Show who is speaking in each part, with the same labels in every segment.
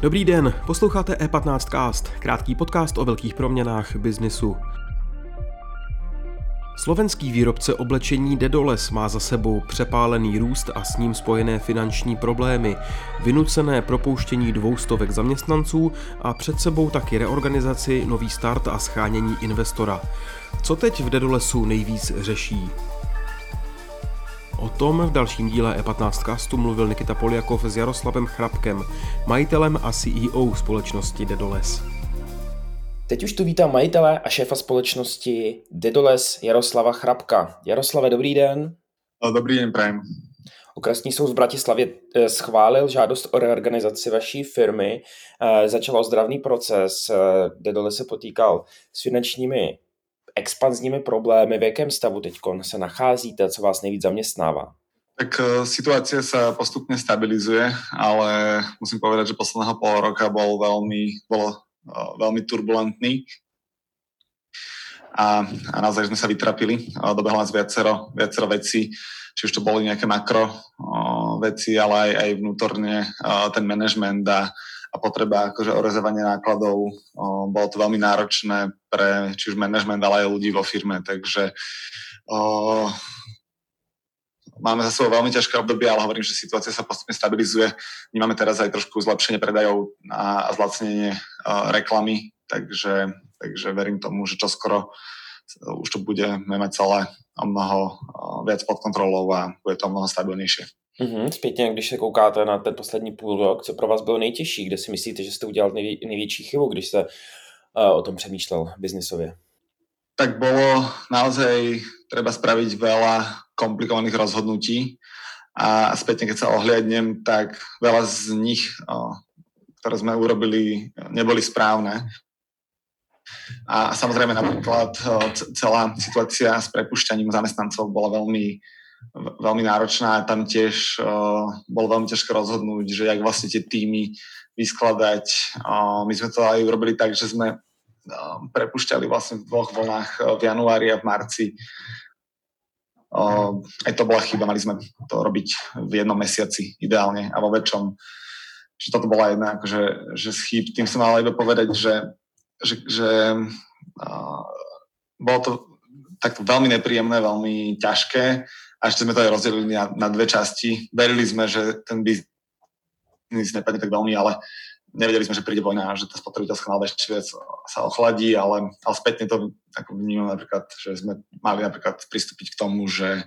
Speaker 1: Dobrý den, posloucháte E15cast, krátký podcast o velkých proměnách biznisu. Slovenský výrobce oblečení Dedoles má za sebou přepálený růst a s ním spojené finanční problémy, vynucené propouštění dvoustovek zaměstnanců a před sebou taky reorganizaci, nový start a schánění investora. Co teď v Dedolesu nejvíc řeší? O tom v dalším díle E15 castu mluvil Nikita Poliakov s Jaroslavem Chrapkem, majitelem a CEO společnosti Dedoles.
Speaker 2: Teď už tu vítám majitele a šéfa společnosti Dedoles Jaroslava Chrapka. Jaroslave, dobrý den.
Speaker 3: Dobrý den, prajem.
Speaker 2: Okresní soud v Bratislavě eh, schválil žádost o reorganizaci vaší firmy. Eh, začal ozdravný proces. Eh, Dedoles se potýkal s finančními expanzními problémy. V jakém stavu teď se nacházíte? Co vás nejvíc zaměstnává?
Speaker 3: Tak situácia sa postupne stabilizuje, ale musím povedať, že posledného pol roka bol veľmi, bol veľmi turbulentný a, a naozaj sme sa vytrapili. Dobehlo nás viacero, viacero vecí, či už to boli nejaké makro veci, ale aj, aj vnútorne ten management a, a potreba akože orezovanie nákladov. Bolo to veľmi náročné pre či už management, ale aj ľudí vo firme, takže máme za sebou veľmi ťažké obdobie, ale hovorím, že situácia sa postupne stabilizuje. Vnímame teraz aj trošku zlepšenie predajov a, a zlacnenie uh, reklamy, takže, takže verím tomu, že čoskoro už to budeme mať celé o mnoho uh, viac pod kontrolou a bude to o mnoho stabilnější.
Speaker 2: Mm-hmm. Zpětně, když se koukáte na ten poslední půl rok, co pro vás bylo nejtěžší? Kde si myslíte, že jste udělal nejvě- největší chybu, když jste uh, o tom přemýšlel biznisově?
Speaker 3: Tak bolo naozaj treba spraviť veľa komplikovaných rozhodnutí a spätne, keď sa ohliadnem, tak veľa z nich, ktoré sme urobili, neboli správne. A samozrejme napríklad celá situácia s prepušťaním zamestnancov bola veľmi, veľmi náročná a tam tiež bolo veľmi ťažké rozhodnúť, že jak vlastne tie týmy vyskladať. My sme to aj urobili tak, že sme prepušťali vlastne v dvoch vlnách v januári a v marci Uh, aj to bola chyba, mali sme to robiť v jednom mesiaci ideálne a vo väčšom. Čiže toto bola jedna akože, že z chyb. Tým som mal iba povedať, že, že, že uh, bolo to takto veľmi nepríjemné, veľmi ťažké a ešte sme to aj rozdelili na, na dve časti. Verili sme, že ten biznis nepadne tak veľmi, ale nevedeli sme, že príde vojna, že tá spotrebiteľská nálada ešte viac sa ochladí, ale, ale spätne to ako vnímam napríklad, že sme mali napríklad pristúpiť k tomu, že,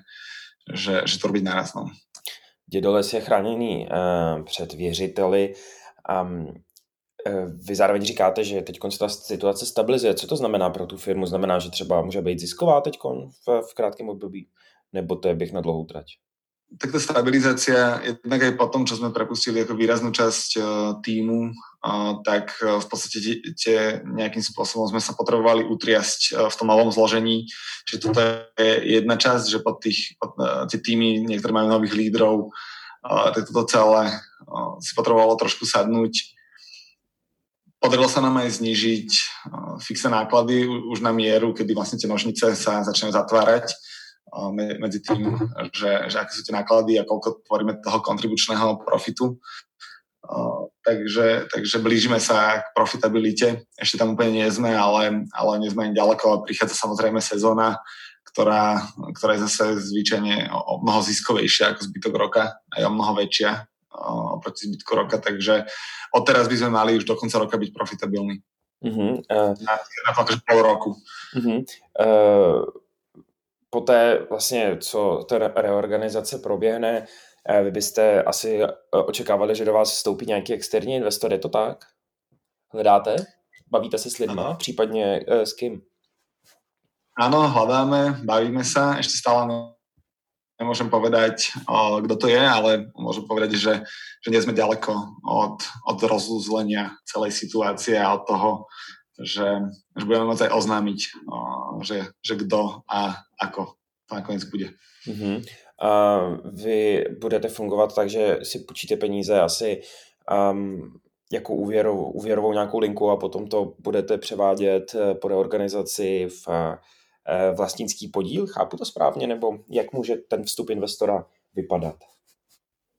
Speaker 3: že, že to robiť naraz. No.
Speaker 2: Dědoles je chráněný uh, před věřiteli. Um, vy zároveň říkáte, že teď ta situace stabilizuje. Co to znamená pro tu firmu? Znamená, že třeba může být zisková teď v, v krátkém období? Nebo to je běh na dlouhou trať?
Speaker 3: Tak tá stabilizácia, jednak aj po tom, čo sme prepustili ako výraznú časť uh, týmu, uh, tak uh, v podstate tie nejakým spôsobom sme sa potrebovali utriasť v tom novom zložení. Čiže toto je jedna časť, že pod tých, pod, tie týmy, niektoré majú nových lídrov, tak toto celé si potrebovalo trošku sadnúť. Podarilo sa nám aj znižiť fixné náklady už na mieru, kedy vlastne tie nožnice sa začínajú zatvárať medzi tým, že, že aké sú tie náklady a koľko tvoríme toho kontribučného profitu. Takže, takže blížime sa k profitabilite. Ešte tam úplne nie sme, ale, ale nie sme ani ďaleko. A prichádza samozrejme sezóna, ktorá, ktorá je zase zvyčajne o, mnoho ziskovejšia ako zbytok roka a je o mnoho väčšia oproti zbytku roka, takže odteraz by sme mali už do konca roka byť profitabilní. Uh-huh. Uh, na, na akože pol roku. Uh-huh.
Speaker 2: Uh, poté vlastně, co ta reorganizace proběhne, eh, vy byste asi eh, očekávali, že do vás vstoupí nějaký externí investor, je to tak? Hledáte? Bavíte se s lidmi? Ano. Případně eh, s kým?
Speaker 3: Áno, hľadáme, bavíme sa, ešte stále nemôžem povedať, kto to je, ale môžem povedať, že, že nie sme ďaleko od, od rozúzlenia celej situácie a od toho, že, že budeme môcť aj oznámiť, že, že kto a ako to nakoniec bude. Uh-huh.
Speaker 2: A vy budete fungovat tak, že si půjčíte peníze asi um, jako úvěrovou, úvěrovou nějakou linku a potom to budete převádět eh, po reorganizaci v, vlastnický podíl, chápu to správně, nebo jak může ten vstup investora vypadat?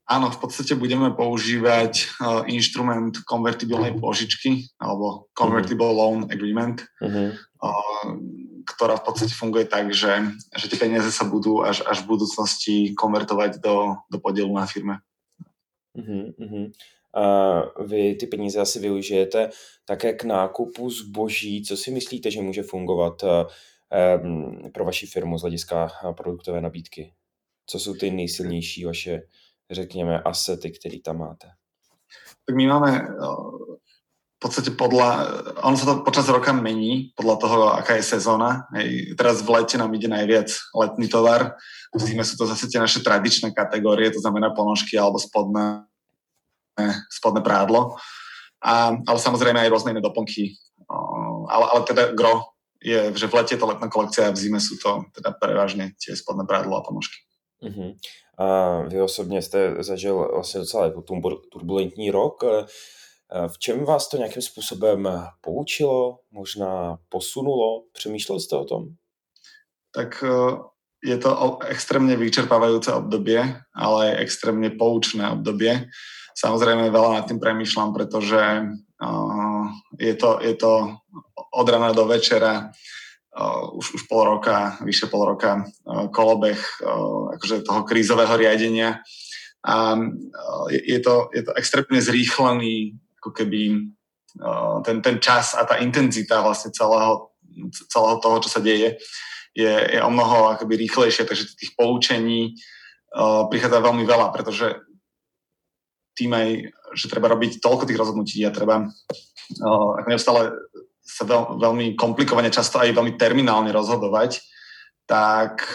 Speaker 3: Áno, v podstate budeme používať uh, inštrument konvertibilnej požičky alebo Convertible uh-huh. Loan Agreement, uh-huh. uh, ktorá v podstate funguje tak, že, že tie peniaze sa budú až, až v budúcnosti konvertovať do, do podielu na firme.
Speaker 2: Uh-huh, uh-huh. Uh, vy ty peníze asi využijete také k nákupu zboží. Co si myslíte, že může fungovat uh, um, pro vaši firmu z hlediska produktové nabídky? Co jsou ty nejsilnější vaše řekněme, asety, které tam máte?
Speaker 3: Tak my máme v podstate podľa, ono sa to počas roka mení, podľa toho, aká je sezóna. Hej, teraz v lete nám ide najviac letný tovar, v zime sú to zase tie naše tradičné kategórie, to znamená ponožky alebo spodné, spodné prádlo. A, ale samozrejme aj rôzne iné doplnky. Ale, ale teda gro je, že v lete je to letná kolekcia a v zime sú to teda prevažne tie spodné prádlo a ponožky. Uh-huh.
Speaker 2: A vy osobně jste zažil vlastně docela jako turbulentní rok. E, v čem vás to nějakým způsobem poučilo, možná posunulo? Přemýšlel jste o tom?
Speaker 3: Tak e, je to extrémne vyčerpávajúce obdobie, ale aj extrémne poučné obdobie. Samozrejme veľa nad tým premýšľam, pretože je to, je to od rana do večera už, už pol roka, vyše pol roka uh, kolobeh akože toho krízového riadenia. A je, je, to, je to extrémne zrýchlený ako keby uh, ten, ten čas a tá intenzita vlastne celého, celého toho, čo sa deje, je, je o mnoho akoby rýchlejšie, takže tých poučení uh, prichádza veľmi veľa, pretože tým aj, že treba robiť toľko tých rozhodnutí a treba uh, neustále sa veľ, veľmi komplikovane, často aj veľmi terminálne rozhodovať, tak,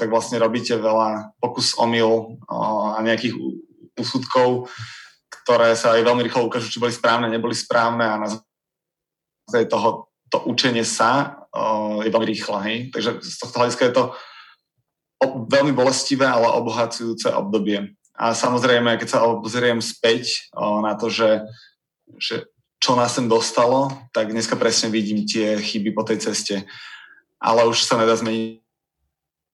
Speaker 3: tak vlastne robíte veľa pokus omyl a nejakých úsudkov, ktoré sa aj veľmi rýchlo ukážu, či boli správne, neboli správne a na základe toho to učenie sa je veľmi rýchle. Hej? Takže z tohto hľadiska je to veľmi bolestivé, ale obohacujúce obdobie. A samozrejme, keď sa obzriem späť na to, že, že čo nás sem dostalo, tak dneska presne vidím tie chyby po tej ceste. Ale už sa nedá zmeniť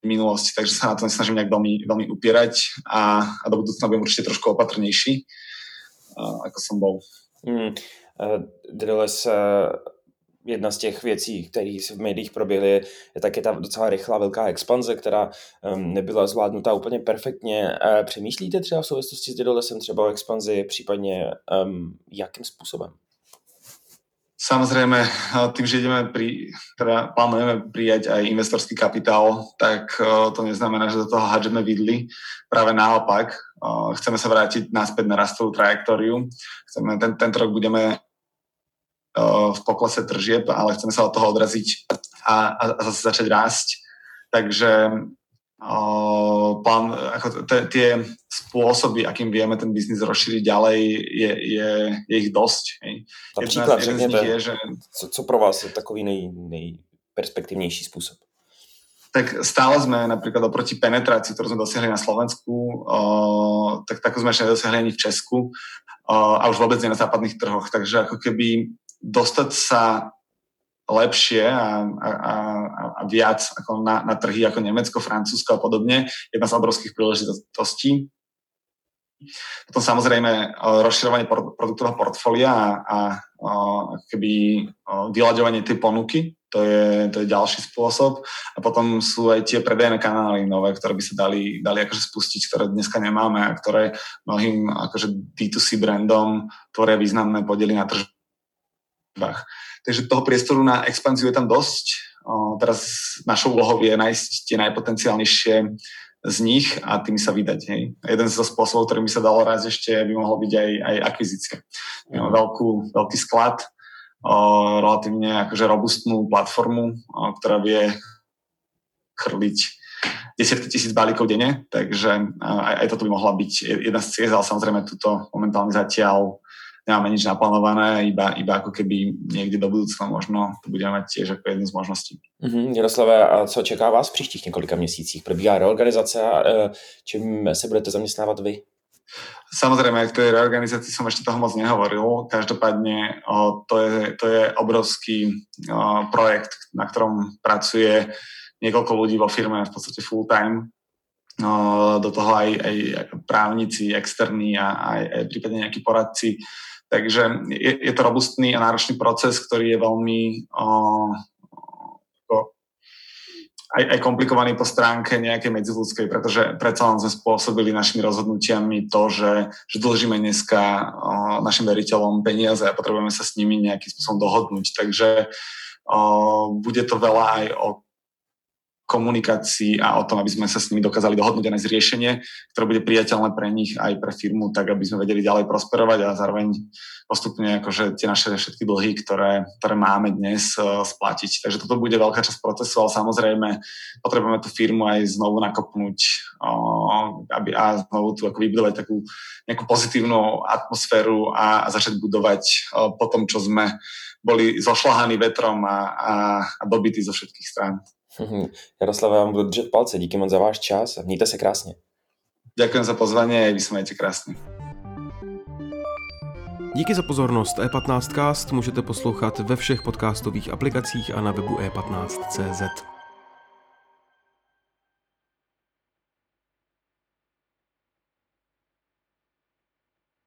Speaker 3: minulosti, takže sa na to nesnažím nejak veľmi, veľmi upierať a, a do budúcna budem určite trošku opatrnejší, ako som bol.
Speaker 2: Hmm. Driles, jedna z těch věcí, které v médiích proběhly, je také ta docela rychlá velká expanze, která nebyla zvládnutá úplně perfektně. Přemýšlíte třeba v souvislosti s Didolesem třeba o expanzi, případně um, jakým způsobem?
Speaker 3: Samozrejme, tým, že ideme pri, teda plánujeme prijať aj investorský kapitál, tak to neznamená, že do toho hadžeme vidli. Práve naopak, chceme sa vrátiť naspäť na rastovú trajektóriu. Chceme, ten, tento rok budeme v poklese tržieb, ale chceme sa od toho odraziť a, a zase začať rásť. Takže plán, ako tie spôsoby, akým vieme ten biznis rozšíriť ďalej, je, je, je ich dosť.
Speaker 2: Například řekněte, je, že... co, co pro vás je takový nej, nejperspektivnější spôsob?
Speaker 3: Tak stále sme napríklad oproti penetrácii, ktorú sme dosiahli na Slovensku, o, tak takú sme ešte nedosiahli ani v Česku o, a už vôbec nie na západných trhoch. Takže ako keby dostať sa lepšie a, a, a, viac ako na, na trhy ako Nemecko, Francúzsko a podobne. Jedna z obrovských príležitostí. Potom samozrejme e, rozširovanie produktového portfólia a, a, a keby vyľaďovanie tej ponuky, to je, to je ďalší spôsob. A potom sú aj tie predajné kanály nové, ktoré by sa dali, dali akože spustiť, ktoré dneska nemáme a ktoré mnohým akože D2C brandom tvoria významné podiely na tržbách. Takže toho priestoru na expanziu je tam dosť. Teraz našou úlohou je nájsť tie najpotenciálnejšie z nich a tými sa vydať. Hej. Jeden zo spôsobov, ktorým by sa dalo raz ešte, by mohol byť aj, aj akvizícia. Mm. Veľkú, veľký sklad, o, relatívne akože robustnú platformu, o, ktorá vie chrliť desiatky tisíc balíkov denne, takže aj, aj toto by mohla byť jedna z ciest, ale samozrejme tuto momentálne zatiaľ nemáme nič naplánované, iba, iba ako keby niekde do budúcna možno to budeme mať tiež ako jednu z možností.
Speaker 2: Mm-hmm. Jaroslave, a co čeká vás v příštích několika měsících? Probíhá reorganizace a e, čím se budete zaměstnávat vy?
Speaker 3: Samozrejme, k tej reorganizácii som ešte toho moc nehovoril. Každopádne to, je, to je obrovský projekt, na ktorom pracuje niekoľko ľudí vo firme v podstate full time. Do toho aj, aj právnici externí a aj, aj prípadne nejakí poradci. Takže je, je to robustný a náročný proces, ktorý je veľmi o, aj, aj komplikovaný po stránke nejakej medziludskej, pretože predsa len sme spôsobili našimi rozhodnutiami to, že, že dlžíme dneska o, našim veriteľom peniaze a potrebujeme sa s nimi nejakým spôsobom dohodnúť. Takže o, bude to veľa aj o komunikácii a o tom, aby sme sa s nimi dokázali dohodnúť a nájsť riešenie, ktoré bude priateľné pre nich aj pre firmu, tak aby sme vedeli ďalej prosperovať a zároveň postupne akože tie naše všetky dlhy, ktoré, ktoré máme dnes, uh, splatiť. Takže toto bude veľká časť procesu, ale samozrejme potrebujeme tú firmu aj znovu nakopnúť uh, aby, a znovu tu ako vybudovať takú nejakú pozitívnu atmosféru a, a začať budovať uh, po tom, čo sme boli zošlahaní vetrom a, a, a dobití zo všetkých strán.
Speaker 2: Jaroslav, já vám budu držet palce. Díky moc za váš čas a mějte se krásně.
Speaker 3: Ďakujem za pozvanie a vy sa majte krásne.
Speaker 1: Díky za pozornost. E15cast můžete poslouchat ve všech podcastových aplikacích a na webu e15.cz.